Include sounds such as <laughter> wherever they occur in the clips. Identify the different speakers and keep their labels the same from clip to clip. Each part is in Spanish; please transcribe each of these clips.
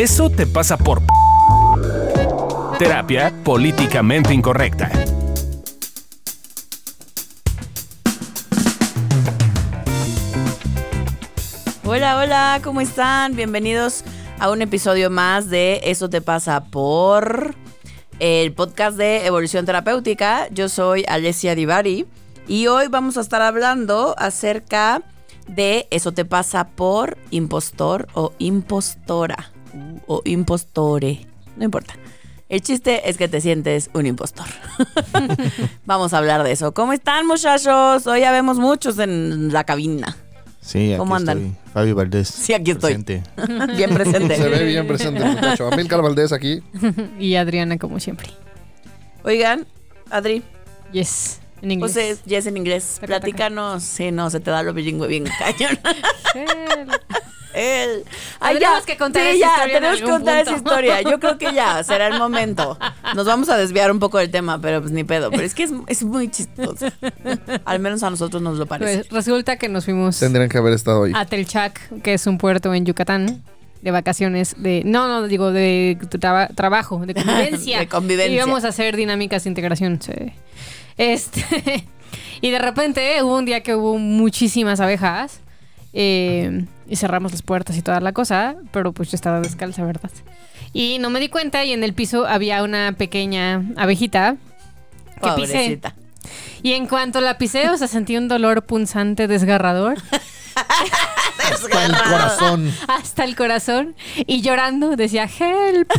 Speaker 1: Eso te pasa por... Terapia políticamente incorrecta.
Speaker 2: Hola, hola, ¿cómo están? Bienvenidos a un episodio más de Eso te pasa por el podcast de Evolución Terapéutica. Yo soy Alessia Divari y hoy vamos a estar hablando acerca de Eso te pasa por impostor o impostora o impostore. No importa. El chiste es que te sientes un impostor. <laughs> Vamos a hablar de eso. ¿Cómo están, muchachos? Hoy ya vemos muchos en la cabina.
Speaker 3: Sí, aquí
Speaker 2: ¿Cómo andan?
Speaker 3: estoy. Fabi Valdés.
Speaker 2: Sí, aquí estoy.
Speaker 3: presente. <laughs>
Speaker 2: Bien presente.
Speaker 4: Se ve bien presente muchacho. Amílcar Valdés aquí. <laughs>
Speaker 5: y Adriana, como siempre.
Speaker 2: Oigan, Adri,
Speaker 5: Yes, en inglés.
Speaker 2: pues yes en inglés.
Speaker 5: Taca, taca.
Speaker 2: Platícanos. Sí, no, se te da lo bilingüe bien cañón. Él.
Speaker 5: Tendríamos que contar
Speaker 2: sí,
Speaker 5: esa
Speaker 2: ya,
Speaker 5: historia en
Speaker 2: tenemos que contar esa historia. Yo creo que ya, <laughs> será el momento. Nos vamos a desviar un poco del tema, pero pues ni pedo. Pero es que es, es muy chistoso. Al menos a nosotros nos lo parece.
Speaker 5: Pues resulta que nos fuimos
Speaker 4: Tendrían que haber estado ahí.
Speaker 5: a Telchac, que es un puerto en Yucatán, de vacaciones, de... No, no, digo, de traba- trabajo, de <laughs> convivencia.
Speaker 2: De convivencia.
Speaker 5: Y íbamos a hacer dinámicas de integración. sí. Este... <laughs> y de repente hubo un día que hubo muchísimas abejas. Eh, y cerramos las puertas y toda la cosa, pero pues yo estaba descalza, ¿verdad? Y no me di cuenta y en el piso había una pequeña abejita que pisé.
Speaker 2: Pobrecita.
Speaker 5: Y en cuanto la pisé, o sea, sentí un dolor punzante, desgarrador, <laughs>
Speaker 4: Hasta el corazón.
Speaker 5: hasta el corazón. Y llorando decía, help.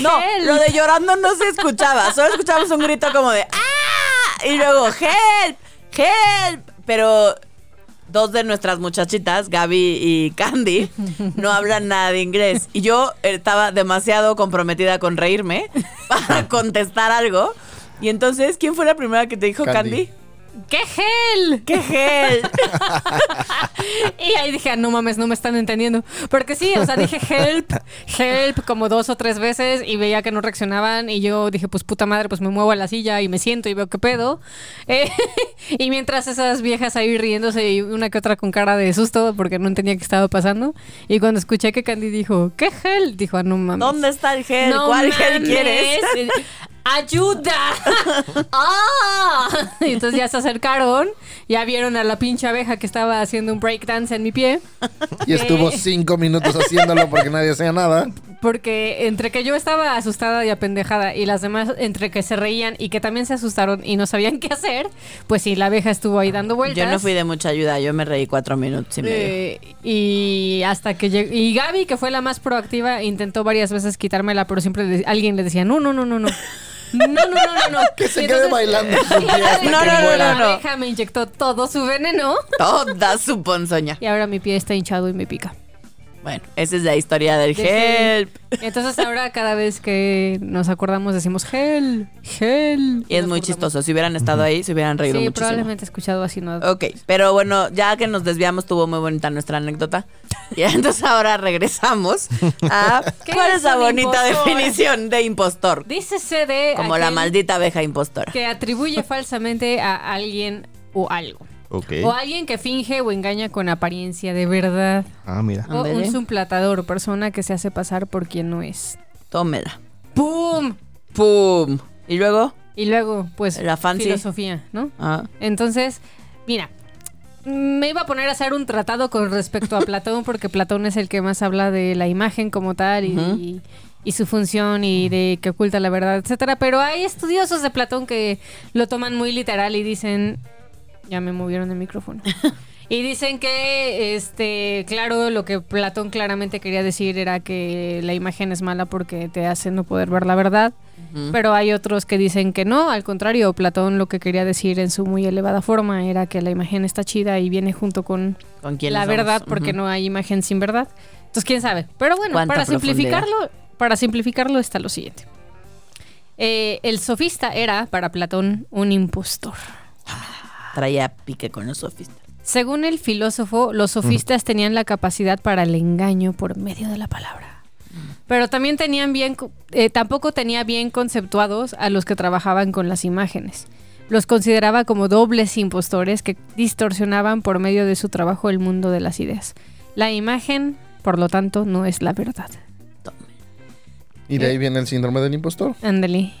Speaker 2: No,
Speaker 5: Help.
Speaker 2: lo de llorando no se escuchaba. Solo escuchábamos un grito como de ¡Ah! Y luego ¡Help! ¡Help! Pero dos de nuestras muchachitas, Gaby y Candy, no hablan nada de inglés. Y yo estaba demasiado comprometida con reírme <laughs> para contestar algo. Y entonces, ¿quién fue la primera que te dijo Candy?
Speaker 4: Candy.
Speaker 5: ¡Qué gel!
Speaker 2: ¡Qué help! <laughs>
Speaker 5: Y ahí dije, ah, no mames, no me están entendiendo. Porque sí, o sea, dije help, help como dos o tres veces y veía que no reaccionaban. Y yo dije, pues puta madre, pues me muevo a la silla y me siento y veo qué pedo. <laughs> Eh, y mientras esas viejas ahí riéndose y una que otra con cara de susto porque no entendía qué estaba pasando. Y cuando escuché que Candy dijo, ¿qué gel? Dijo, ah, no mames.
Speaker 2: ¿Dónde está el gel?
Speaker 5: No
Speaker 2: ¿Cuál gel
Speaker 5: mames.
Speaker 2: quieres? <laughs>
Speaker 5: ¡Ayuda! <laughs> ¡Ah! Y entonces ya se acercaron, ya vieron a la pinche abeja que estaba haciendo un breakdance en mi pie.
Speaker 4: Y estuvo cinco minutos haciéndolo porque nadie hacía nada.
Speaker 5: Porque entre que yo estaba asustada y apendejada y las demás entre que se reían y que también se asustaron y no sabían <laughs> qué hacer, pues sí, la abeja estuvo ahí dando vueltas.
Speaker 2: Yo no fui de mucha ayuda, yo me reí cuatro minutos y medio.
Speaker 5: Eh, y hasta que llegó. Y Gaby, que fue la más proactiva, intentó varias veces quitármela, pero siempre le- alguien le decía: No, no, no, no, no. <laughs> No, no, no, no, no. <laughs>
Speaker 4: Que se quede bailando
Speaker 2: No, no, no, no,
Speaker 5: abeja me inyectó todo su veneno
Speaker 2: Toda su ponzoña.
Speaker 5: y ahora mi pie está hinchado y me pica.
Speaker 2: Bueno, esa es la historia del
Speaker 5: De
Speaker 2: help.
Speaker 5: Entonces ahora cada vez que nos acordamos decimos gel, gel.
Speaker 2: Y es muy
Speaker 5: acordamos.
Speaker 2: chistoso. Si hubieran estado ahí, se hubieran reído
Speaker 5: Sí,
Speaker 2: muchísimo.
Speaker 5: probablemente escuchado así, ¿no?
Speaker 2: Ok, pero bueno, ya que nos desviamos, tuvo muy bonita nuestra anécdota. <laughs> Y entonces ahora regresamos a <laughs>
Speaker 5: ¿Qué
Speaker 2: cuál
Speaker 5: es
Speaker 2: es la bonita
Speaker 5: impostor?
Speaker 2: definición de impostor.
Speaker 5: Dícese de.
Speaker 2: Como la maldita abeja impostora.
Speaker 5: Que atribuye falsamente a alguien o algo.
Speaker 3: Ok.
Speaker 5: O alguien que finge o engaña con apariencia de verdad.
Speaker 3: Ah, mira.
Speaker 5: O
Speaker 2: Ándale.
Speaker 5: un suplatador, persona que se hace pasar por quien no es.
Speaker 2: Tómela.
Speaker 5: ¡Pum!
Speaker 2: ¡Pum! Y luego,
Speaker 5: Y luego, pues,
Speaker 2: La fancy.
Speaker 5: filosofía, ¿no?
Speaker 2: ah,
Speaker 5: Entonces, mira, me iba a poner a hacer un tratado con respecto a Platón, <laughs> porque Platón es el que más habla de la imagen como tal y,
Speaker 2: Ujú.
Speaker 5: y- y su función y de que oculta la verdad, etcétera. Pero hay estudiosos de Platón que lo toman muy literal y dicen, ya me movieron el micrófono. <laughs> Y dicen que, este, claro, lo que Platón claramente quería decir era que la imagen es mala porque te hace no poder ver la verdad. Pero hay otros que dicen que no, al contrario, Platón lo que quería decir en su muy elevada forma era que la imagen está chida y viene junto con
Speaker 2: ¿con quién
Speaker 5: la
Speaker 2: somos?
Speaker 5: verdad, porque no hay imagen sin verdad. Entonces, quién sabe. Pero bueno, para simplificarlo, para simplificarlo está lo siguiente. Eh, el sofista era, para Platón, un impostor.
Speaker 2: Traía pique con los sofistas.
Speaker 5: Según el filósofo, los sofistas tenían la capacidad para el engaño por medio de la palabra. Pero también tenían bien, eh, tampoco tenía bien conceptuados a los que trabajaban con las imágenes. Los consideraba como dobles impostores que distorsionaban por medio de su trabajo el mundo de las ideas. La imagen, por lo tanto, no es la verdad.
Speaker 4: Y de ahí viene el síndrome del impostor.
Speaker 5: Ándale.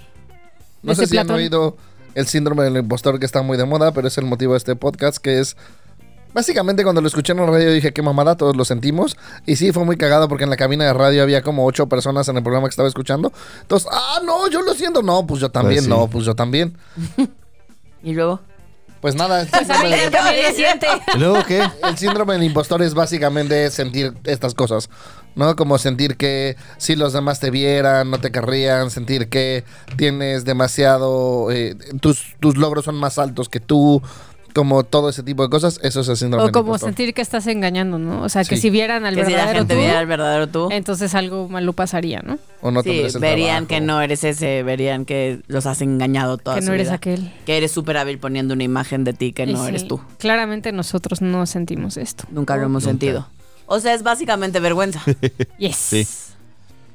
Speaker 4: No sé si han oído el síndrome del impostor que está muy de moda, pero es el motivo de este podcast, que es... Básicamente cuando lo escuché en la radio dije, qué mamada, todos lo sentimos. Y sí, fue muy cagado porque en la cabina de radio había como ocho personas en el programa que estaba escuchando. Entonces, ah, no, yo lo siento. No, pues yo también,
Speaker 3: Pues sí.
Speaker 4: no, pues yo también. <laughs>
Speaker 2: Y luego.
Speaker 4: Pues nada, el <laughs>
Speaker 5: Pues a mí
Speaker 4: síndrome,
Speaker 5: que también lo siente.
Speaker 3: ¿Y luego qué?
Speaker 4: el síndrome del impostor es básicamente sentir estas cosas, ¿no? Como sentir que si los demás te vieran, no te querrían, sentir que tienes demasiado, eh, tus, tus logros son más altos que tú, como todo ese tipo de cosas, eso es el síndrome
Speaker 5: O como
Speaker 4: impostor.
Speaker 5: sentir que estás engañando, ¿no? O sea, que
Speaker 4: Sí.
Speaker 5: si vieran al
Speaker 2: Que si la
Speaker 5: verdadero
Speaker 2: gente
Speaker 5: tú,
Speaker 2: viera el verdadero tú.
Speaker 5: entonces algo malo pasaría, ¿no?
Speaker 4: O no
Speaker 2: sí,
Speaker 4: el
Speaker 2: verían
Speaker 4: trabajo.
Speaker 2: que no eres ese, verían que los has engañado toda
Speaker 5: que
Speaker 2: su
Speaker 5: no eres
Speaker 2: vida.
Speaker 5: aquel.
Speaker 2: Que eres súper hábil poniendo una imagen de ti que
Speaker 5: Y
Speaker 2: no
Speaker 5: sí,
Speaker 2: eres tú.
Speaker 5: Claramente nosotros no sentimos esto.
Speaker 2: Nunca lo hemos sentido. O sea, es básicamente vergüenza. <laughs>
Speaker 5: Yes.
Speaker 3: Sí.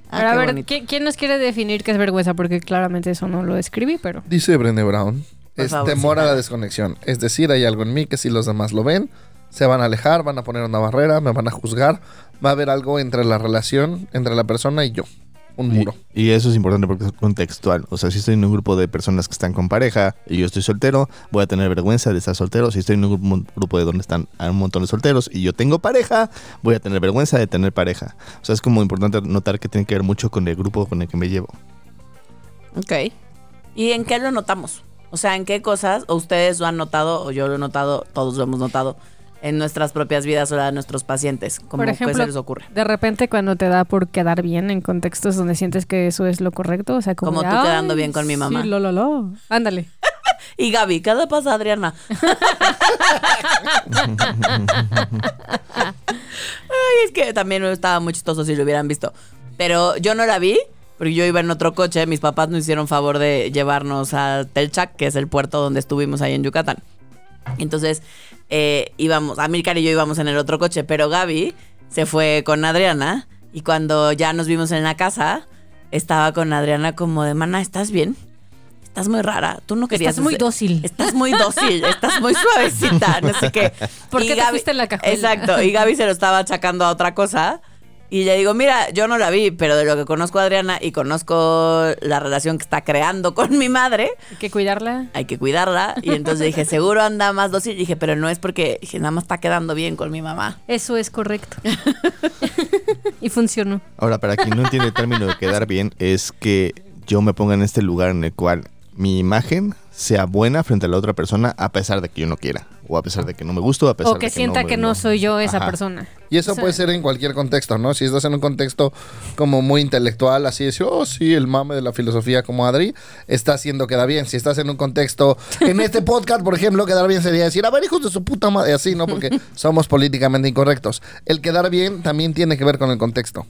Speaker 2: Ah,
Speaker 5: Pero a ver. ¿quién, quién nos quiere definir qué es vergüenza? Porque claramente eso no lo escribí, pero...
Speaker 4: Dice Brené Brown,
Speaker 2: Por
Speaker 4: es
Speaker 2: favor,
Speaker 4: temor a la desconexión. Es decir, hay algo en mí que si los demás lo ven, se van a alejar, van a poner una barrera, me van a juzgar, va a haber algo entre la relación, entre la persona y yo. Un muro.
Speaker 3: Y, y eso es importante porque es contextual. O sea, si estoy en un grupo de personas que están con pareja y yo estoy soltero, voy a tener vergüenza de estar soltero. Si estoy en un grupo, grupo de donde están un montón de solteros y yo tengo pareja, voy a tener vergüenza de tener pareja. O sea, es como importante notar que tiene que ver mucho con el grupo con el que me llevo.
Speaker 2: Ok. ¿Y en qué lo notamos? O sea, ¿en qué cosas o ustedes lo han notado o yo lo he notado, todos lo hemos notado en nuestras propias vidas o la de nuestros pacientes? ¿Cómo
Speaker 5: Por
Speaker 2: qué
Speaker 5: ejemplo,
Speaker 2: se les ocurre?
Speaker 5: De repente cuando te da por quedar bien en contextos donde sientes que eso es lo correcto, o sea, como...
Speaker 2: Como tú quedando
Speaker 5: "Ay,
Speaker 2: bien con mi mamá".
Speaker 5: Sí, lo, lo, lo. Ándale. <laughs>
Speaker 2: Y Gaby, ¿qué le pasa a Adriana? <laughs> Ay, es que también estaba muy chistoso si lo hubieran visto. Pero yo no la vi, porque yo iba en otro coche. Mis papás nos hicieron favor de llevarnos a Telchac, que es el puerto donde estuvimos ahí en Yucatán. Entonces, eh, íbamos, y yo íbamos en el otro coche, pero Gaby se fue con Adriana. Y cuando ya nos vimos en la casa, estaba con Adriana como de, mana, ¿estás bien? Estás muy rara. Tú no querías.
Speaker 5: Estás muy
Speaker 2: hacer-
Speaker 5: dócil.
Speaker 2: Estás muy dócil. estás muy <laughs> suavecita. No sé qué.
Speaker 5: ¿Por
Speaker 2: Y
Speaker 5: qué te fuiste en la cajuela?
Speaker 2: Exacto. Y Gaby se lo estaba achacando a otra cosa. Y le digo, mira, yo no la vi, pero de lo que conozco a Adriana y conozco la relación que está creando con mi madre,
Speaker 5: Hay que cuidarla.
Speaker 2: hay que cuidarla. Y entonces dije, seguro anda más dócil. Y dije, pero no es porque dije, nada más está quedando bien con mi mamá.
Speaker 5: Eso es correcto. <laughs> y funcionó.
Speaker 3: Ahora, para quien no entiende el término de quedar bien, es que yo me ponga en este lugar en el cual mi imagen sea buena frente a la otra persona a pesar de que yo no quiera. O a pesar de que no me gusto, a pesar
Speaker 5: O
Speaker 3: de
Speaker 5: que
Speaker 3: que
Speaker 5: sienta
Speaker 3: no,
Speaker 5: que
Speaker 3: me-
Speaker 5: no soy yo esa
Speaker 3: Ajá.
Speaker 5: persona.
Speaker 4: Y eso
Speaker 5: O sea-
Speaker 4: puede ser en cualquier contexto, ¿no? Si estás en un contexto como muy intelectual, así decir, oh, sí, el mame de la filosofía como Adri, está haciendo queda bien. Si estás en un contexto, en este podcast, por ejemplo, quedar bien sería decir, a ver, hijos de su puta madre, así, ¿no? Porque <laughs> somos políticamente incorrectos. El quedar bien también tiene que ver con el contexto.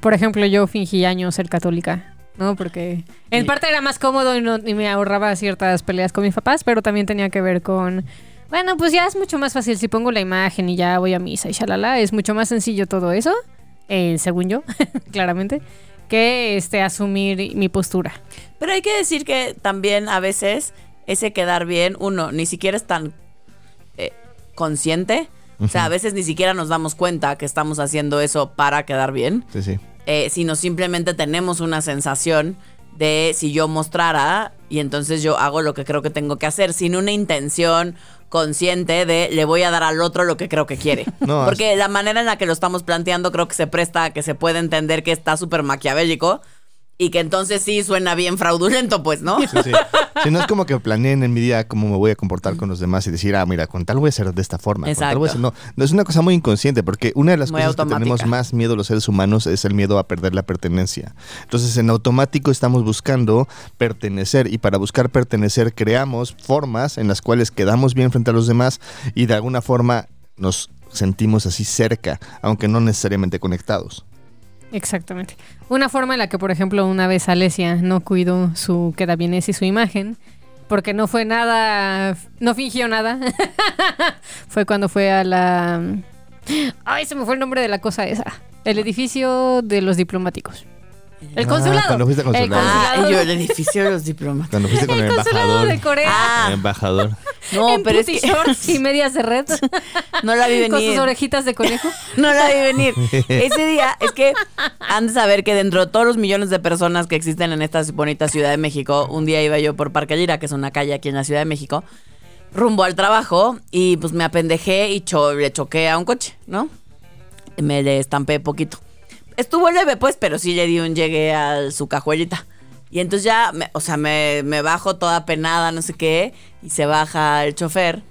Speaker 5: Por ejemplo, yo fingí años ser católica. ¿No? Porque en parte era más cómodo y, no- y me ahorraba ciertas peleas con mis papás, pero también tenía que ver con, bueno, pues ya es mucho más fácil si pongo la imagen y ya voy a misa y shalala, es mucho más sencillo todo eso, eh, según yo, <laughs> claramente, que este asumir mi postura.
Speaker 2: Pero hay que decir que también a veces ese quedar bien, uno, ni siquiera es tan eh, consciente. O sea, a veces ni siquiera nos damos cuenta que estamos haciendo eso para quedar bien,
Speaker 3: Sí, sí.
Speaker 2: Eh, sino simplemente tenemos una sensación de si yo mostrara y entonces yo hago lo que creo que tengo que hacer, sin una intención consciente de le voy a dar al otro lo que creo que quiere. <laughs>
Speaker 3: No,
Speaker 2: Porque la manera en la que lo estamos planteando creo que se presta a que se puede entender que está súper maquiavélico y que entonces sí suena bien fraudulento, pues, ¿no?
Speaker 3: Sí, sí. Sí, no es como que planeen en mi día cómo me voy a comportar con los demás y decir, ah, mira, con tal voy a ser de esta forma. con tal voy a ser- No, no, es una cosa muy inconsciente porque una de las
Speaker 2: Muy
Speaker 3: cosas que tenemos más miedo los seres humanos es el miedo a perder la pertenencia. Entonces, en automático estamos buscando pertenecer y para buscar pertenecer creamos formas en las cuales quedamos bien frente a los demás y de alguna forma nos sentimos así cerca, aunque no necesariamente conectados.
Speaker 5: Exactamente. Una forma en la que, por ejemplo, una vez Alesia no cuidó su queda bienes y su imagen, porque no fue nada, no fingió nada, <laughs> fue cuando fue a la... Ay, se me fue el nombre de la cosa esa. El edificio de los diplomáticos. El
Speaker 3: Ah,
Speaker 5: consulado.
Speaker 3: cuando fuiste
Speaker 5: El
Speaker 3: consulado.
Speaker 2: Ah,
Speaker 5: consulado.
Speaker 2: y yo el edificio de los diplomas.
Speaker 3: Cuando fuiste con el,
Speaker 5: El consulado
Speaker 3: embajador.
Speaker 5: de Corea.
Speaker 2: Ah,
Speaker 3: El embajador.
Speaker 2: no,
Speaker 5: en
Speaker 2: pero es que
Speaker 5: shorts y medias de red. <laughs>
Speaker 2: no la vi
Speaker 5: Con sus
Speaker 2: venir.
Speaker 5: orejitas de conejo. <laughs>
Speaker 2: No la vi venir. Ese día, es que han de saber que dentro de todos los millones de personas que existen en esta bonita Ciudad de México, un día iba yo por Parque Lira, que es una calle aquí en la Ciudad de México, rumbo al trabajo y pues me apendejé y cho- le choqué a un coche, ¿no? Me le estampé poquito. Estuvo leve, pues, pero sí le di un llegue a su cajuelita. Y entonces ya, me- o sea, me, me bajo toda penada, no sé qué, y se baja el chofer.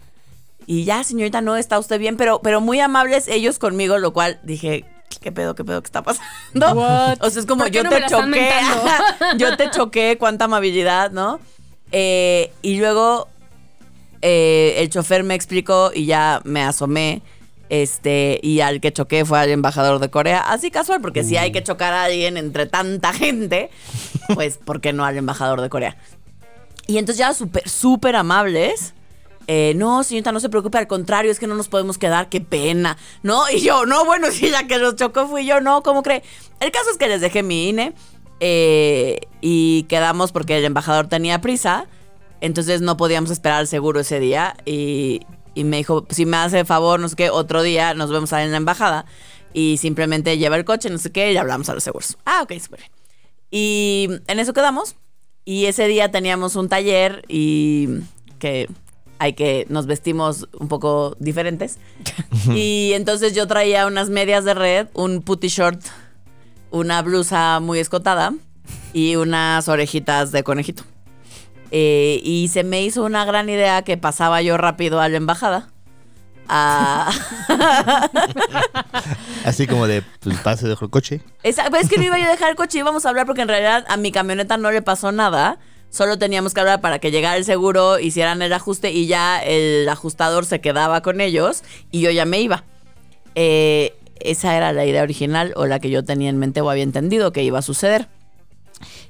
Speaker 2: Y ya, señorita, no está usted bien, pero, pero muy amables ellos conmigo, lo cual dije, ¿qué pedo, qué pedo, qué está pasando?
Speaker 5: What? <laughs>
Speaker 2: O sea, es como
Speaker 5: ¿Por qué
Speaker 2: yo
Speaker 5: no
Speaker 2: te choqué, <laughs> yo te choqué, cuánta amabilidad, ¿no? Eh, y luego eh, el chofer me explicó y ya me asomé. Este, y al que choqué fue al embajador de Corea. Así casual, porque si hay que chocar a alguien entre tanta gente, pues, ¿por qué no al embajador de Corea? Y entonces ya súper, súper amables. Eh, no, señorita, no se preocupe, al contrario, es que no nos podemos quedar, qué pena. ¿No? Y yo, no, bueno, <laughs> si la que los chocó fui yo, no, ¿cómo cree? El caso es que les dejé mi INE eh, y quedamos porque el embajador tenía prisa, entonces no podíamos esperar al seguro ese día y, y me dijo, si me hace favor, no sé qué, otro día nos vemos ahí en la embajada y simplemente lleva el coche, no sé qué, y hablamos a los seguros. Ah, ok, súper bien. Y en eso quedamos. Y ese día teníamos un taller y que hay que nos vestimos un poco diferentes. <laughs> y entonces yo traía unas medias de red, un putty short, una blusa muy escotada y unas orejitas de conejito. Eh, y se me hizo una gran idea que pasaba yo rápido a la embajada. <laughs>
Speaker 3: Así como de, pues pase, dejo el coche.
Speaker 2: Esa- es que no iba yo a dejar el coche, íbamos a hablar porque en realidad a mi camioneta no le pasó nada. Solo teníamos que hablar para que llegara el seguro, hicieran el ajuste y ya el ajustador se quedaba con ellos y yo ya me iba. Eh, esa era la idea original o la que yo tenía en mente o había entendido que iba a suceder.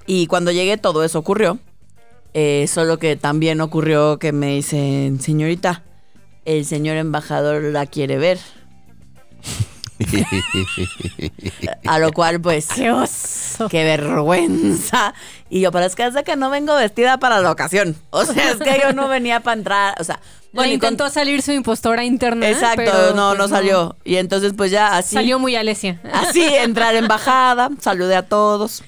Speaker 2: Y cuando llegué todo eso ocurrió. Eh, solo que también ocurrió que me dicen, señorita, el señor embajador la quiere ver. <laughs> A lo cual, pues,
Speaker 5: ¡Qué oso!
Speaker 2: qué vergüenza. Y yo, pero es que es de que no vengo vestida para la ocasión. O sea, es que yo no venía para entrar. O sea, <laughs>
Speaker 5: Le
Speaker 2: bueno, con-
Speaker 5: intentó salir su impostora interna.
Speaker 2: Exacto,
Speaker 5: pero,
Speaker 2: no,
Speaker 5: pues,
Speaker 2: no salió. Y entonces, pues ya así.
Speaker 5: Salió muy Alesia.
Speaker 2: Así entré a la embajada, saludé a todos.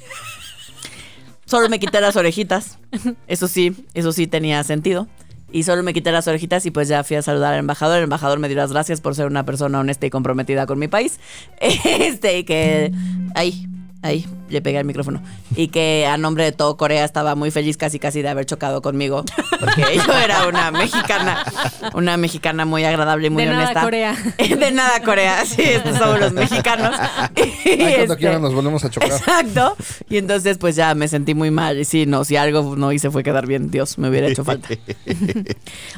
Speaker 2: Solo me quité las orejitas. Eso sí, eso sí tenía sentido. Y solo me quité las orejitas y pues ya fui a saludar al embajador. El embajador me dio las gracias por ser una persona honesta y comprometida con mi país. <laughs> Este, y que ahí, ahí, le pegué al micrófono. Y que a nombre de todo Corea estaba muy feliz casi casi de haber chocado conmigo. Porque <laughs> yo era una mexicana, una mexicana muy agradable y muy
Speaker 5: De nada. Corea. <laughs>
Speaker 2: De nada Corea, sí, estos somos los mexicanos. <laughs>
Speaker 4: Cuando
Speaker 2: este,
Speaker 4: quieran nos volvemos a chocar.
Speaker 2: Exacto. Y entonces pues ya me sentí muy mal. Y sí, no, si algo no hice fue quedar bien, Dios, me hubiera hecho falta.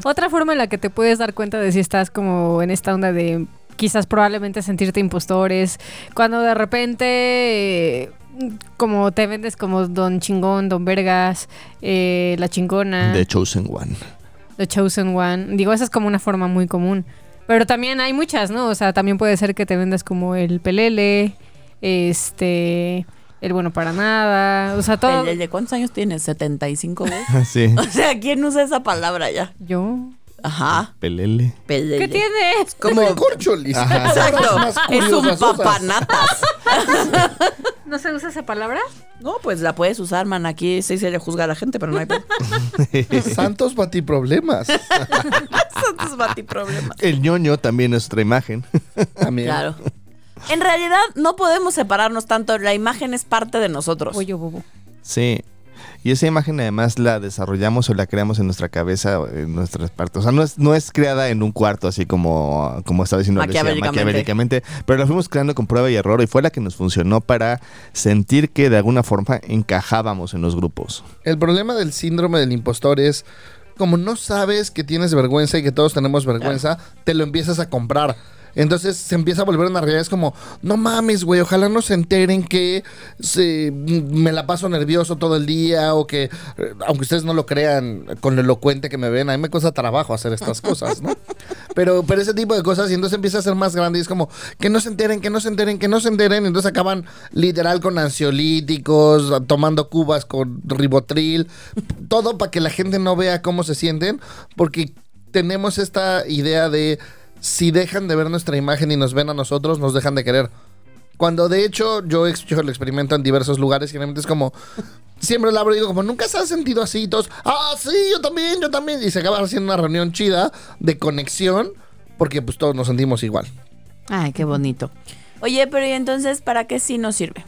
Speaker 5: Otra forma en la que te puedes dar cuenta de si estás como en esta onda de quizás probablemente sentirte impostores, cuando de repente eh, como te vendes como don chingón, don vergas, eh, la chingona,
Speaker 3: The Chosen One.
Speaker 5: the chosen one. Digo, esa es como una forma muy común. Pero también hay muchas, ¿no? O sea, también puede ser que te vendas como el pelele, este, el bueno para nada, o sea, todo.
Speaker 2: ¿El de cuántos años tienes? 75, güey.
Speaker 3: Sí.
Speaker 2: O sea, ¿quién usa esa palabra ya?
Speaker 5: Yo.
Speaker 2: Ajá.
Speaker 3: Pelele.
Speaker 2: Pelele.
Speaker 5: ¿Qué tienes?
Speaker 4: Como el corcholis.
Speaker 2: Exacto. Es un papanatas. <laughs>
Speaker 5: ¿No se usa esa palabra?
Speaker 2: No, pues la puedes usar, man. Aquí sí se le juzga a la gente, pero no hay pedo. <laughs>
Speaker 4: Santos batiproblemas. <laughs>
Speaker 2: Son tus batiproblemas.
Speaker 3: El ñoño también es otra imagen.
Speaker 4: También.
Speaker 2: Claro. En realidad, no podemos separarnos tanto. La imagen es parte de nosotros.
Speaker 5: Oye, bobo.
Speaker 3: Sí. Y esa imagen además la desarrollamos o la creamos en nuestra cabeza, o en nuestras partes. O sea, no es, no es creada en un cuarto así como, como estaba diciendo Alicia,
Speaker 2: Maquiavélicamente.
Speaker 3: maquiavélicamente, pero la fuimos creando con prueba y error y fue la que nos funcionó para sentir que de alguna forma encajábamos en los grupos.
Speaker 4: El problema del síndrome del impostor es como no sabes que tienes vergüenza y que todos tenemos vergüenza, te lo empiezas a comprar. Entonces se empieza a volver una realidad. Es como, no mames, güey, ojalá no se enteren que se- me la paso nervioso todo el día o que, eh, aunque ustedes no lo crean, con lo elocuente que me ven, a mí me cuesta trabajo hacer estas cosas, ¿no? <laughs> Pero, pero ese tipo de cosas, y entonces empieza a ser más grande y es como, que no se enteren, que no se enteren, que no se enteren. Entonces acaban literal con ansiolíticos, tomando cubas con ribotril, todo para que la gente no vea cómo se sienten, porque tenemos esta idea de si dejan de ver nuestra imagen y nos ven a nosotros, nos dejan de querer. Cuando de hecho yo he hecho el experimento en diversos lugares, generalmente es como, siempre lo abro y digo como, nunca se han sentido así y todos, ah, sí, yo también, yo también. Y se acaba haciendo una reunión chida de conexión, porque pues todos nos sentimos igual.
Speaker 2: Ay, qué bonito. Oye, pero ¿y entonces para qué sí nos sirve?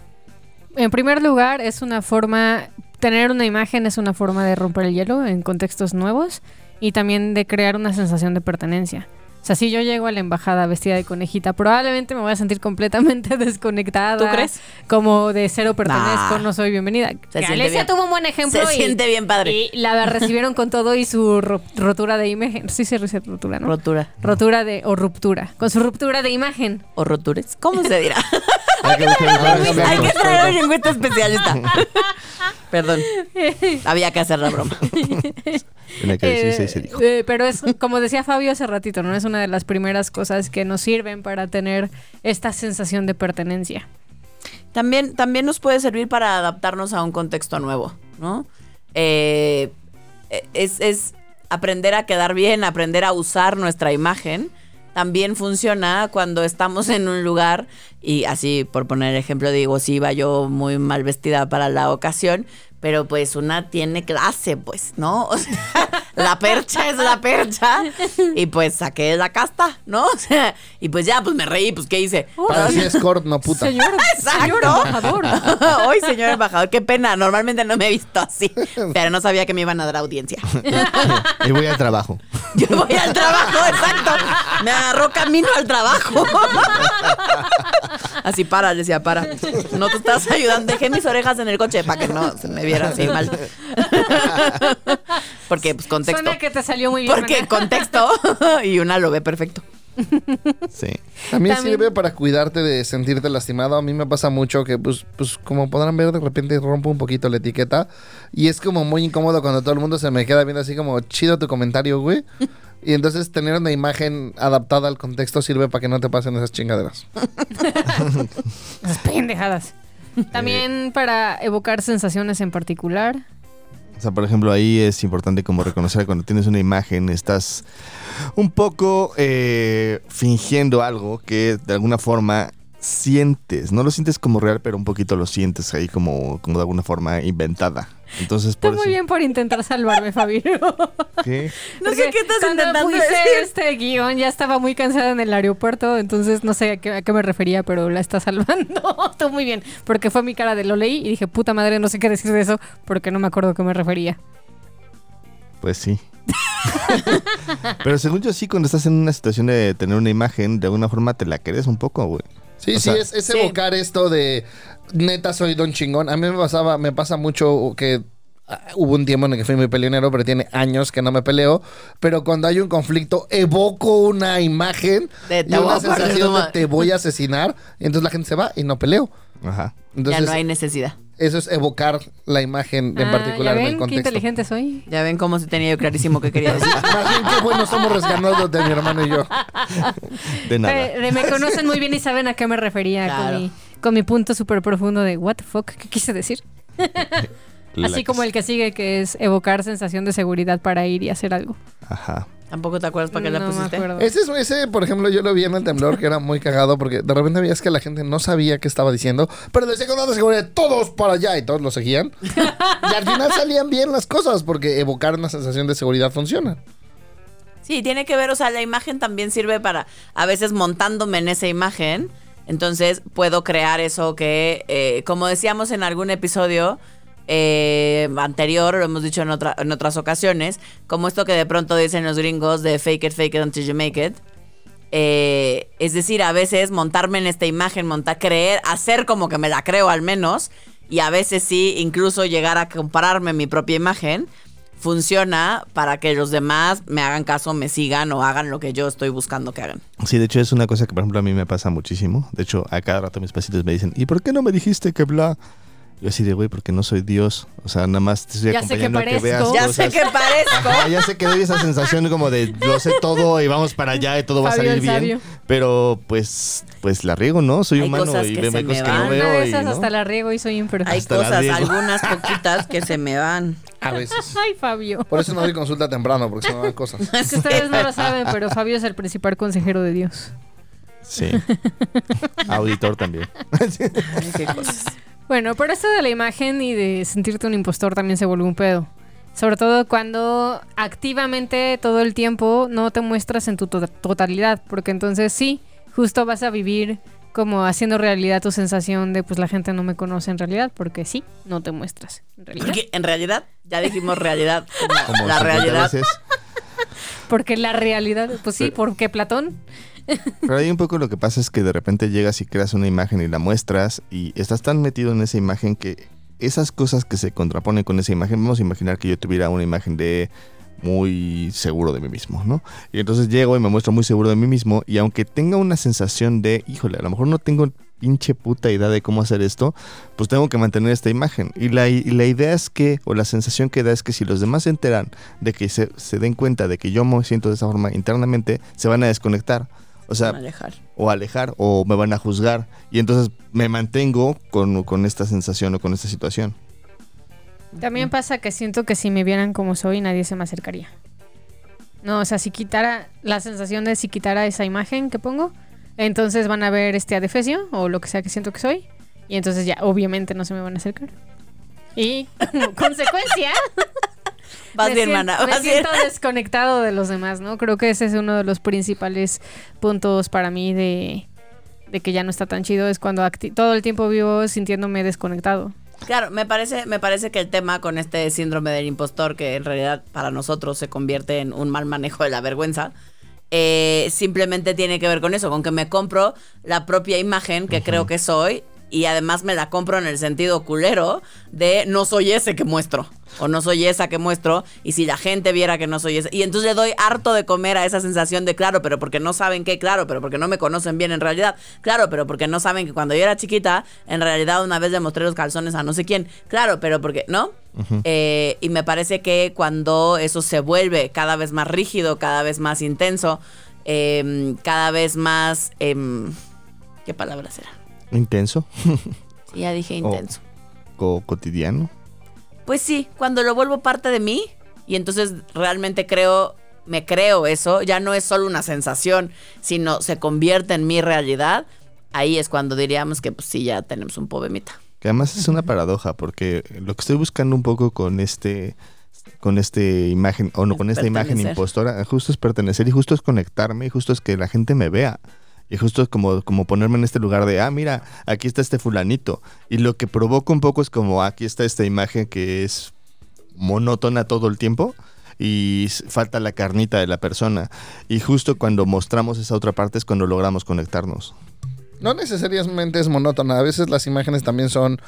Speaker 5: En primer lugar, es una forma, tener una imagen es una forma de romper el hielo en contextos nuevos y también de crear una sensación de pertenencia. O sea, si yo llego a la embajada vestida de conejita, probablemente me voy a sentir completamente <laughs> desconectada.
Speaker 2: ¿Tú crees?
Speaker 5: Como de cero pertenezco,
Speaker 2: Nah.
Speaker 5: no soy bienvenida.
Speaker 2: Se bien.
Speaker 5: tuvo un buen ejemplo.
Speaker 2: Se
Speaker 5: y-
Speaker 2: siente bien padre.
Speaker 5: Y la <laughs> recibieron con todo y su ro- rotura de imagen. Sí, se dice rotura, ¿no?
Speaker 2: Rotura.
Speaker 5: rotura de, o ruptura. Con su ruptura de imagen.
Speaker 2: ¿O rotures? ¿Cómo se dirá? <laughs>
Speaker 3: Hay que
Speaker 2: traer a un lingüista especialista. Perdón. Había que hacer la broma. <laughs>
Speaker 3: Que se
Speaker 5: Eh,
Speaker 3: dijo.
Speaker 5: eh, pero es, como decía Fabio hace ratito, ¿no? Es una de las primeras cosas que nos sirven para tener esta sensación de pertenencia.
Speaker 2: También, también nos puede servir para adaptarnos a un contexto nuevo, ¿no? Eh, es, es aprender a quedar bien, aprender a usar nuestra imagen. También funciona cuando estamos en un lugar y así, por poner ejemplo, digo, sí iba yo muy mal vestida para la ocasión, pero pues una tiene clase, pues, ¿no? <laughs> O sea, la percha es la percha y pues saqué la casta, ¿no? <laughs> O sea, y pues ya, pues me reí, pues ¿qué hice?
Speaker 4: Para así es Cort, no puta.
Speaker 5: Señor, <laughs> señor embajador. <laughs>
Speaker 2: Hoy, señor embajador, qué pena. Normalmente no me he visto así, pero no sabía que me iban a dar audiencia.
Speaker 3: Y voy al trabajo.
Speaker 2: Yo voy al trabajo, exacto. Me agarró camino al trabajo. Así para, decía, para. No te estás ayudando. Dejé mis orejas en el coche para que no se me viera así mal. Porque, pues, contexto.
Speaker 5: Suena que te salió muy bien.
Speaker 2: Porque contexto. <laughs> Y una lo ve perfecto.
Speaker 3: Sí.
Speaker 4: También,
Speaker 5: También-
Speaker 4: sirve para cuidarte de sentirte lastimado. A mí me pasa mucho que, pues, pues, como podrán ver, de repente rompo un poquito la etiqueta. Y es como muy incómodo cuando todo el mundo se me queda viendo así como chido tu comentario, güey. <laughs> Y entonces tener una imagen adaptada al contexto sirve para que no te pasen esas chingaderas. <laughs>
Speaker 5: Esas pendejadas. También para evocar sensaciones en particular.
Speaker 3: O sea, por ejemplo, ahí es importante como reconocer cuando tienes una imagen, estás un poco eh, fingiendo algo que de alguna forma sientes. No lo sientes como real, pero un poquito lo sientes ahí como, como de alguna forma inventada. Entonces,
Speaker 5: Está
Speaker 3: por
Speaker 5: muy
Speaker 3: eso...
Speaker 5: bien por intentar salvarme, Fabio. <laughs>
Speaker 3: ¿Qué? <laughs>
Speaker 2: No sé qué estás
Speaker 5: cuando
Speaker 2: intentando
Speaker 5: puse
Speaker 2: decir.
Speaker 5: este guion ya estaba muy cansada en el aeropuerto, entonces no sé a qué, a qué me refería, pero la está salvando. <laughs> Tú muy bien, porque fue mi cara de lo leí y dije, puta madre, no sé qué decir de eso, porque no me acuerdo a qué me refería.
Speaker 3: Pues sí. pero según yo sí, cuando estás en una situación de tener una imagen, de alguna forma te la crees un poco, güey.
Speaker 4: Sí,
Speaker 3: O
Speaker 4: sí,
Speaker 3: sea,
Speaker 4: es, es
Speaker 2: sí.
Speaker 4: evocar esto de neta soy don chingón. A mí me pasaba, me pasa mucho que ah, hubo un tiempo en el que fui muy peleonero, pero tiene años que no me peleo. Pero cuando hay un conflicto, evoco una imagen
Speaker 2: De
Speaker 4: y
Speaker 2: voy
Speaker 4: una sensación de te voy a asesinar. Y entonces la gente se va y no peleo.
Speaker 3: Ajá.
Speaker 4: Entonces,
Speaker 2: ya no hay necesidad.
Speaker 4: Eso es evocar la imagen en
Speaker 5: Ah,
Speaker 4: particular
Speaker 5: ¿ya
Speaker 4: en
Speaker 5: ven
Speaker 4: el
Speaker 5: qué
Speaker 4: contexto.
Speaker 5: inteligente soy?
Speaker 2: Ya ven cómo se tenía yo clarísimo que quería decir. <laughs>
Speaker 4: Más bien qué bueno somos rescanosos de mi hermano y yo.
Speaker 3: De nada.
Speaker 5: Eh, de- me conocen muy bien y saben a qué me refería
Speaker 2: Claro.
Speaker 5: con, mi, con mi punto súper profundo de what the fuck, ¿qué quise decir? <laughs> Así como el que sigue, que es evocar sensación de seguridad para ir y hacer algo.
Speaker 3: Ajá.
Speaker 2: ¿Tampoco te acuerdas para qué la
Speaker 5: no me
Speaker 2: pusiste?
Speaker 5: acuerdo.
Speaker 4: Ese, es- ese, por ejemplo, yo lo vi en el temblor, que era muy cagado, porque de repente veías que la gente no sabía qué estaba diciendo, pero decía con tanta seguridad, todos para allá, y todos lo seguían. y al final salían bien las cosas, porque evocar una sensación de seguridad funciona.
Speaker 2: Sí, tiene que ver, o sea, la imagen también sirve para, a veces montándome en esa imagen, entonces puedo crear eso que, eh, como decíamos en algún episodio eh, anterior, lo hemos dicho en, otra, en otras ocasiones, como esto que de pronto dicen los gringos de fake it, fake it until you make it. Eh, es decir, a veces montarme en esta imagen, montar, creer, hacer como que me la creo al menos, y a veces sí, incluso llegar a compararme mi propia imagen, funciona para que los demás me hagan caso, me sigan o hagan lo que yo estoy buscando que hagan.
Speaker 3: Sí, de hecho es una cosa que por ejemplo a mí me pasa muchísimo. De hecho, a cada rato mis pacientes me dicen, ¿y por qué no me dijiste que bla? Yo así de, güey, porque no soy Dios. O sea, nada más te estoy
Speaker 5: Ya sé que
Speaker 3: acompañando a que veas
Speaker 5: parezco.
Speaker 2: Ya
Speaker 3: cosas.
Speaker 2: sé que parezco.
Speaker 3: Ajá, ya sé que doy esa sensación como de lo sé todo y vamos para allá y todo va a salir bien. Pero pues pues la riego, ¿no? Soy
Speaker 2: Hay
Speaker 3: humano
Speaker 2: cosas
Speaker 3: y veo cosas que no.
Speaker 5: Una
Speaker 3: veo
Speaker 5: hasta la riego y soy imperfecta.
Speaker 2: Hay
Speaker 3: Hasta
Speaker 2: cosas, algunas <laughs> poquitas que se me van.
Speaker 4: A veces. <laughs>
Speaker 5: Ay, Fabio.
Speaker 4: Por eso no doy consulta temprano, porque se me van cosas. <laughs>
Speaker 5: Es que ustedes no lo saben, pero Fabio es el principal consejero de Dios.
Speaker 3: Sí. Auditor también.
Speaker 2: Ay, qué cosas.
Speaker 5: Bueno, pero esto de la imagen y de sentirte un impostor también se vuelve un pedo. Sobre todo cuando activamente todo el tiempo no te muestras en tu to- totalidad, porque entonces sí, justo vas a vivir como haciendo realidad tu sensación de pues la gente no me conoce en realidad, porque sí, no te muestras en realidad.
Speaker 2: Porque en realidad, ya dijimos realidad, <laughs> como,
Speaker 3: Como
Speaker 2: la
Speaker 3: 50
Speaker 2: realidad.
Speaker 3: veces.
Speaker 5: Porque la realidad, pues sí, porque Platón. <laughs>
Speaker 3: Pero ahí un poco lo que pasa es que de repente llegas y creas una imagen y la muestras y estás tan metido en esa imagen que esas cosas que se contraponen con esa imagen, vamos a imaginar que yo tuviera una imagen de muy seguro de mí mismo, ¿no? Y entonces llego y me muestro muy seguro de mí mismo y aunque tenga una sensación de, híjole, a lo mejor no tengo pinche puta idea de cómo hacer esto, pues tengo que mantener esta imagen. Y la, idea es que, o la sensación que da es que si los demás se enteran de que se den cuenta de que yo me siento de esa forma internamente, se van a desconectar. O sea,
Speaker 2: alejar.
Speaker 3: o alejar o me van a juzgar. Y entonces me mantengo con, con esta sensación o con esta situación.
Speaker 5: También pasa que siento que si me vieran como soy, nadie se me acercaría. No, o sea, si quitara la sensación de si quitara esa imagen que pongo, entonces van a ver este adefesio o lo que sea que siento que soy. Y entonces ya, obviamente, no se me van a acercar. Y <laughs> como consecuencia,
Speaker 2: Vas
Speaker 5: me
Speaker 2: bien,
Speaker 5: sien-
Speaker 2: mana.
Speaker 5: Me
Speaker 2: bien.
Speaker 5: siento desconectado de los demás, ¿no? Creo que ese es uno de los principales puntos para mí de, de que ya no está tan chido. Es cuando todo el tiempo vivo sintiéndome desconectado.
Speaker 2: Claro, me parece, me parece que el tema con este síndrome del impostor, que en realidad para nosotros se convierte en un mal manejo de la vergüenza, eh, simplemente tiene que ver con eso, con que me compro la propia imagen que creo que soy y además me la compro en el sentido culero de no soy ese que muestro o no soy esa que muestro y si la gente viera que no soy ese y entonces le doy harto de comer a esa sensación de claro pero porque no saben qué claro pero porque no me conocen bien en realidad claro pero porque no saben que cuando yo era chiquita en realidad una vez le mostré los calzones a no sé quién claro pero porque no Eh, y me parece que cuando eso se vuelve cada vez más rígido cada vez más intenso em, cada vez más em, qué palabra será
Speaker 3: Intenso
Speaker 2: Sí, ya dije intenso.
Speaker 3: o cotidiano.
Speaker 2: Pues sí, cuando lo vuelvo parte de mí y entonces realmente creo, me creo eso, ya no es solo una sensación, sino se convierte en mi realidad, ahí es cuando diríamos que pues sí, ya tenemos un problemita.
Speaker 3: Que además es una paradoja, porque lo que estoy buscando un poco con este con este imagen, o no,
Speaker 2: Es
Speaker 3: con esta imagen impostora, justo es pertenecer y justo es conectarme y justo es que la gente me vea. Y justo es como, como ponerme en este lugar de, ah, mira, aquí está este fulanito. Y lo que provoca un poco es como, aquí está esta imagen que es monótona todo el tiempo y falta la carnita de la persona. Y justo cuando mostramos esa otra parte es cuando logramos conectarnos.
Speaker 4: No necesariamente es monótona. A veces las imágenes también son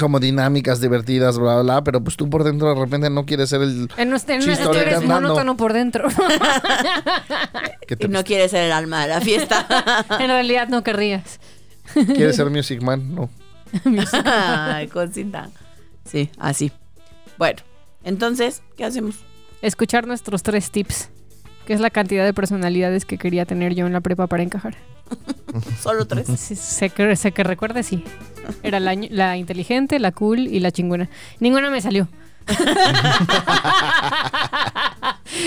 Speaker 4: como dinámicas, divertidas, bla, bla, bla. Pero pues tú por dentro de repente no quieres ser el
Speaker 5: En nuestra, en
Speaker 4: Chiste
Speaker 5: tú eres monótono por dentro.
Speaker 4: que te
Speaker 2: Y no quiere ser el alma de la fiesta. <laughs>
Speaker 5: en realidad no querrías.
Speaker 4: quieres ser Music Man. No. <laughs>
Speaker 2: Ay, cosita. Sí, así. Bueno, entonces, ¿qué hacemos?
Speaker 5: Escuchar nuestros tres tips, que es la cantidad de personalidades que quería tener yo en la prepa para encajar. <laughs>
Speaker 2: Solo tres. <laughs>
Speaker 5: Sí, sé, que, sé que recuerde, sí. Era la, la inteligente, la cool y la chingona. Ninguna me salió. <laughs>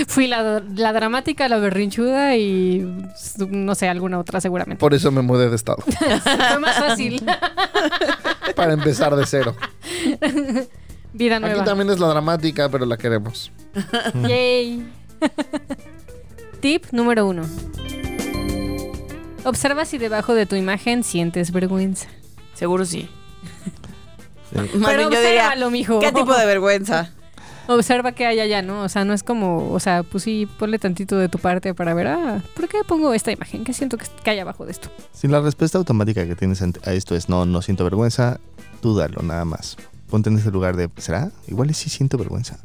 Speaker 5: Fui la, la dramática, la berrinchuda y no sé, alguna otra seguramente.
Speaker 4: Por eso me mudé de estado.
Speaker 5: Fue más fácil.
Speaker 4: para empezar de cero.
Speaker 5: Vida
Speaker 4: Aquí
Speaker 5: nueva.
Speaker 4: también es la dramática, pero la queremos.
Speaker 5: Yay. Tip número uno. Observa si debajo de tu imagen sientes vergüenza.
Speaker 2: Seguro sí. Más
Speaker 5: Pero
Speaker 2: bien yo diría,
Speaker 5: mijo.
Speaker 2: ¿qué tipo de vergüenza?
Speaker 5: Observa qué hay allá, ¿no? O sea, no es como, o sea, pues sí, ponle tantito de tu parte para ver, ah, ¿por qué pongo esta imagen? ¿Qué siento que, que hay abajo de esto?
Speaker 3: Si la respuesta automática que tienes a esto es no, no siento vergüenza, dúdalo nada más. Ponte en ese lugar de, ¿será? Igual y sí siento vergüenza.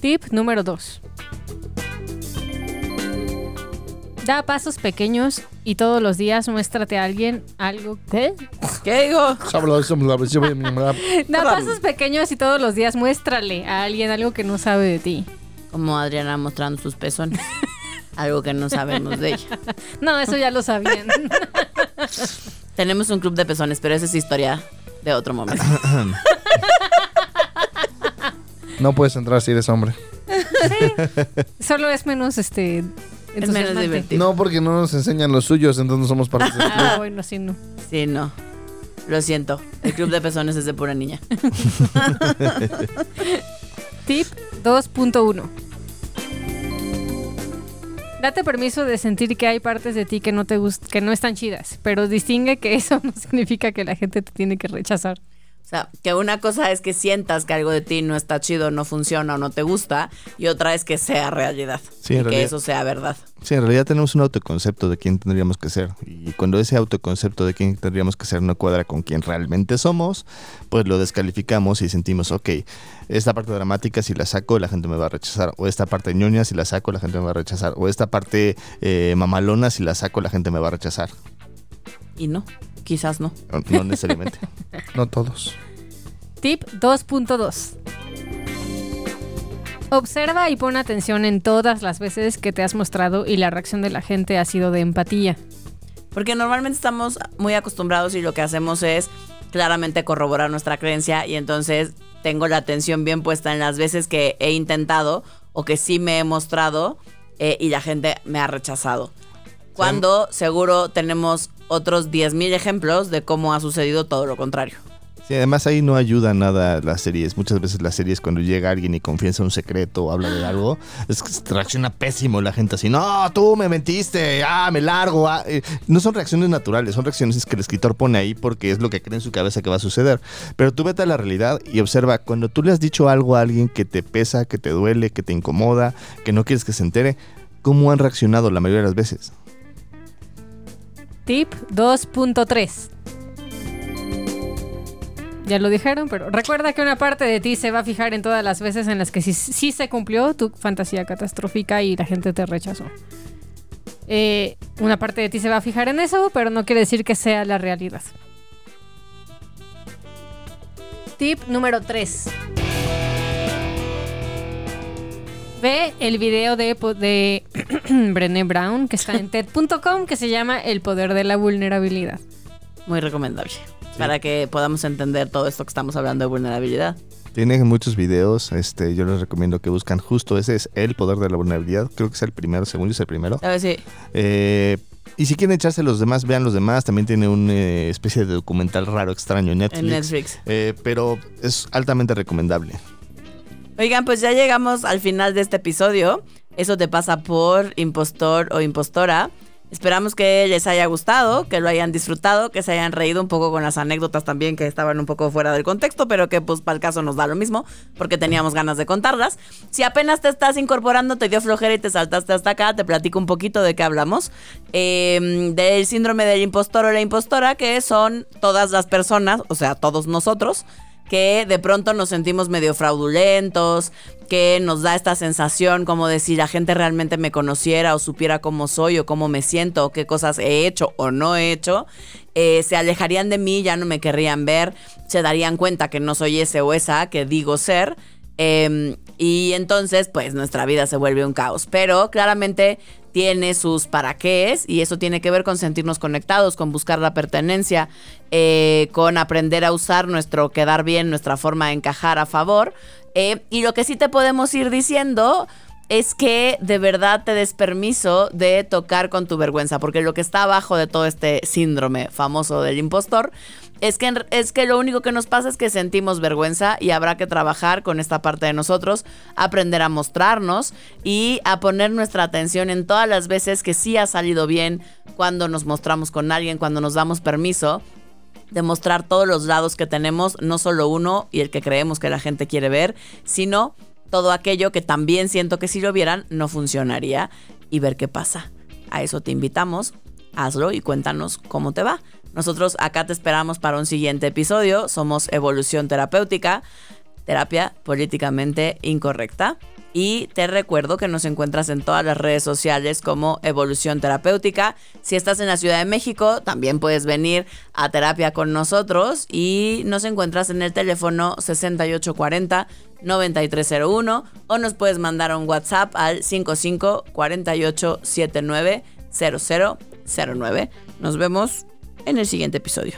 Speaker 5: Tip número 2. Da pasos pequeños y todos los días muéstrate a alguien algo. ¿Qué?
Speaker 2: ¿Qué digo?
Speaker 5: Da pasos pequeños y todos los días muéstrale a alguien algo que no sabe de ti.
Speaker 2: Como Adriana mostrando sus pezones. Algo que no sabemos de ella.
Speaker 5: No, eso ya lo sabían.
Speaker 2: Tenemos un club de pezones, pero esa es historia de otro momento.
Speaker 4: No puedes entrar si eres hombre.
Speaker 5: Solo es menos este.
Speaker 2: Es menos divertido.
Speaker 4: No, porque no nos enseñan los suyos, entonces no somos <laughs> parte del club.
Speaker 5: Ah, bueno, sí, no.
Speaker 2: Sí, no. Lo siento. El club de pezones es de pura niña. <laughs>
Speaker 5: Tip 2.1. Date permiso de sentir que hay partes de ti que no te gust que no están chidas, pero distingue que eso <laughs> no significa que la gente te tiene que rechazar.
Speaker 2: O sea, que una cosa es que sientas que algo de ti no está chido, no funciona o no te gusta, y otra es que sea realidad.
Speaker 3: Sí,
Speaker 2: y que
Speaker 3: realidad.
Speaker 2: eso sea verdad.
Speaker 3: Sí, en realidad tenemos un autoconcepto de quién tendríamos que ser. Y cuando ese autoconcepto de quién tendríamos que ser no cuadra con quién realmente somos, pues lo descalificamos y sentimos, ok, esta parte dramática si la saco la gente me va a rechazar. O esta parte ñoña si la saco la gente me va a rechazar. O esta parte eh, mamalona si la saco la gente me va a rechazar.
Speaker 2: Y no, quizás no.
Speaker 3: No, no necesariamente. <laughs>
Speaker 4: No todos.
Speaker 5: Tip 2.2. Observa y pon atención en todas las veces que te has mostrado y la reacción de la gente ha sido de empatía.
Speaker 2: Porque normalmente estamos muy acostumbrados y lo que hacemos es claramente corroborar nuestra creencia y entonces tengo la atención bien puesta en las veces que he intentado o que sí me he mostrado eh, y la gente me ha rechazado. Cuando seguro tenemos otros 10.000 ejemplos de cómo ha sucedido todo lo contrario.
Speaker 3: Sí, además ahí no ayuda nada las series. Muchas veces las series cuando llega alguien y confiesa un secreto o habla de algo, es que reacciona pésimo la gente así, no, tú me mentiste, ah, me largo. ah". Eh, No son reacciones naturales, son reacciones que el escritor pone ahí porque es lo que cree en su cabeza que va a suceder. Pero tú vete a la realidad y observa, cuando tú le has dicho algo a alguien que te pesa, que te duele, que te incomoda, que no quieres que se entere, ¿cómo han reaccionado la mayoría de las veces?
Speaker 5: Tip 2.3. Ya lo dijeron, pero recuerda que una parte de ti se va a fijar en todas las veces en las que sí, se cumplió tu fantasía catastrófica y la gente te rechazó. Eh, una parte de ti se va a fijar en eso, pero no quiere decir que sea la realidad. Tip número 3. Ve el video de, de <clears throat> Brené Brown que está en <laughs> TED.com que se llama El poder de la vulnerabilidad.
Speaker 2: Muy recomendable. Para que podamos entender todo esto que estamos hablando de vulnerabilidad.
Speaker 3: Tiene muchos videos, este, yo les recomiendo que buscan justo ese es el poder de la vulnerabilidad, creo que es el primero, según yo es el primero.
Speaker 2: A ver si
Speaker 3: Eh, y si quieren echarse los demás, vean los demás. También tiene una especie de documental raro, extraño en Netflix.
Speaker 2: en Netflix.
Speaker 3: Eh, pero es altamente recomendable.
Speaker 2: Oigan, pues ya llegamos al final de este episodio. Eso te pasa por impostor o impostora. Esperamos que les haya gustado, que lo hayan disfrutado, que se hayan reído un poco con las anécdotas también que estaban un poco fuera del contexto, pero que pues para el caso nos da lo mismo, porque teníamos ganas de contarlas. Si apenas te estás incorporando, te dio flojera y te saltaste hasta acá, te platico un poquito de qué hablamos. Eh, del síndrome del impostor o la impostora, que son todas las personas, o sea, todos nosotros, que de pronto nos sentimos medio fraudulentos, que nos da esta sensación como de si la gente realmente me conociera o supiera cómo soy o cómo me siento o qué cosas he hecho o no he hecho, eh, se alejarían de mí, ya no me querrían ver, se darían cuenta que no soy ese o esa que digo ser. eh, y entonces, pues nuestra vida se vuelve un caos. Pero claramente tiene sus para qué y eso tiene que ver con sentirnos conectados, con buscar la pertenencia, eh, con aprender a usar nuestro quedar bien, nuestra forma de encajar a favor. Eh, y lo que sí te podemos ir diciendo es que de verdad te des permiso de tocar con tu vergüenza, porque lo que está abajo de todo este síndrome famoso del impostor es que, es que lo único que nos pasa es que sentimos vergüenza y habrá que trabajar con esta parte de nosotros, aprender a mostrarnos y a poner nuestra atención en todas las veces que sí ha salido bien cuando nos mostramos con alguien, cuando nos damos permiso de mostrar todos los lados que tenemos, no solo uno y el que creemos que la gente quiere ver, sino todo aquello que también siento que si lo vieran no funcionaría y ver qué pasa. A eso te invitamos, hazlo y cuéntanos cómo te va. Nosotros acá te esperamos para un siguiente episodio. Somos Evolución Terapéutica, terapia políticamente incorrecta. Y te recuerdo que nos encuentras en todas las redes sociales como Evolución Terapéutica. Si estás en la Ciudad de México, también puedes venir a terapia con nosotros y nos encuentras en el teléfono 6840 9301 o nos puedes mandar un WhatsApp al 55 48 79 0009. Nos vemos en el siguiente episodio.